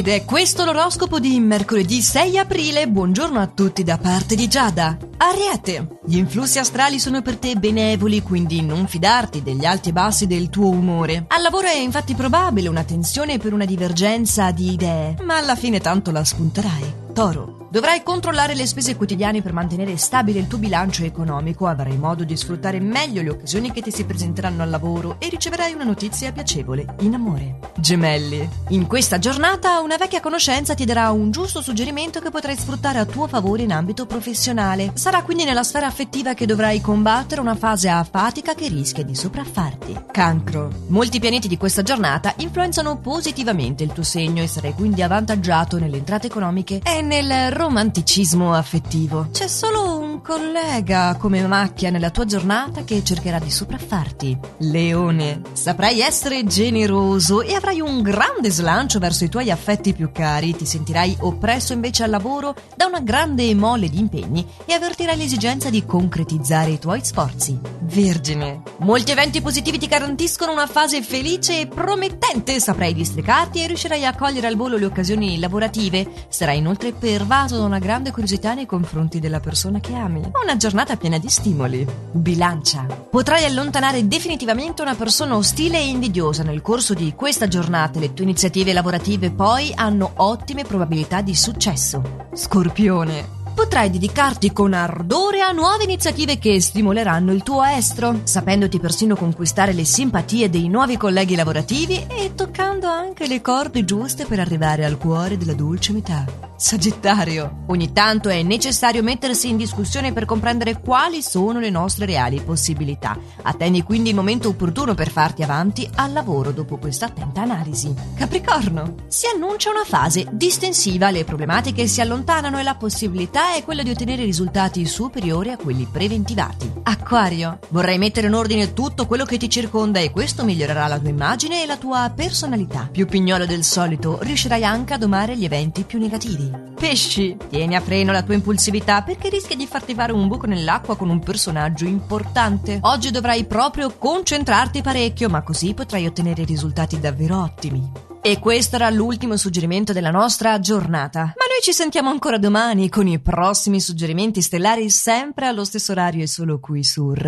Ed è questo l'oroscopo di mercoledì 6 aprile. Buongiorno a tutti da parte di Giada. Ariete, gli influssi astrali sono per te benevoli, quindi non fidarti degli alti e bassi del tuo umore. Al lavoro è infatti probabile una tensione per una divergenza di idee, ma alla fine tanto la spunterai. Toro. Dovrai controllare le spese quotidiane per mantenere stabile il tuo bilancio economico, avrai modo di sfruttare meglio le occasioni che ti si presenteranno al lavoro e riceverai una notizia piacevole in amore. Gemelli. In questa giornata una vecchia conoscenza ti darà un giusto suggerimento che potrai sfruttare a tuo favore in ambito professionale. Sarà quindi nella sfera affettiva che dovrai combattere una fase apatica che rischia di sopraffarti. Cancro. Molti pianeti di questa giornata influenzano positivamente il tuo segno e sarai quindi avvantaggiato nelle entrate economiche e nel romanticismo affettivo. C'è solo collega come macchia nella tua giornata che cercherà di sopraffarti. Leone, saprai essere generoso e avrai un grande slancio verso i tuoi affetti più cari. Ti sentirai oppresso invece al lavoro da una grande mole di impegni e avvertirai l'esigenza di concretizzare i tuoi sforzi. Vergine, molti eventi positivi ti garantiscono una fase felice e promettente. Saprai districarti e riuscirai a cogliere al volo le occasioni lavorative. Sarai inoltre pervaso da una grande curiosità nei confronti della persona che ami ami. Una giornata piena di stimoli. Bilancia. Potrai allontanare definitivamente una persona ostile e invidiosa nel corso di questa giornata. Le tue iniziative lavorative poi hanno ottime probabilità di successo. Scorpione potrai dedicarti con ardore a nuove iniziative che stimoleranno il tuo estro, sapendoti persino conquistare le simpatie dei nuovi colleghi lavorativi e toccando anche le corde giuste per arrivare al cuore della dolce metà. Sagittario. Ogni tanto è necessario mettersi in discussione per comprendere quali sono le nostre reali possibilità. Attendi quindi il momento opportuno per farti avanti al lavoro dopo questa attenta analisi. Capricorno. Si annuncia una fase distensiva, le problematiche si allontanano e la possibilità è quella di ottenere risultati superiori a quelli preventivati. Acquario. Vorrai mettere in ordine tutto quello che ti circonda e questo migliorerà la tua immagine e la tua personalità. Più pignolo del solito, riuscirai anche a domare gli eventi più negativi. Pesci, tieni a freno la tua impulsività perché rischia di farti fare un buco nell'acqua con un personaggio importante. Oggi dovrai proprio concentrarti parecchio, ma così potrai ottenere risultati davvero ottimi. E questo era l'ultimo suggerimento della nostra giornata. Ci sentiamo ancora domani con i prossimi suggerimenti stellari sempre allo stesso orario e solo qui su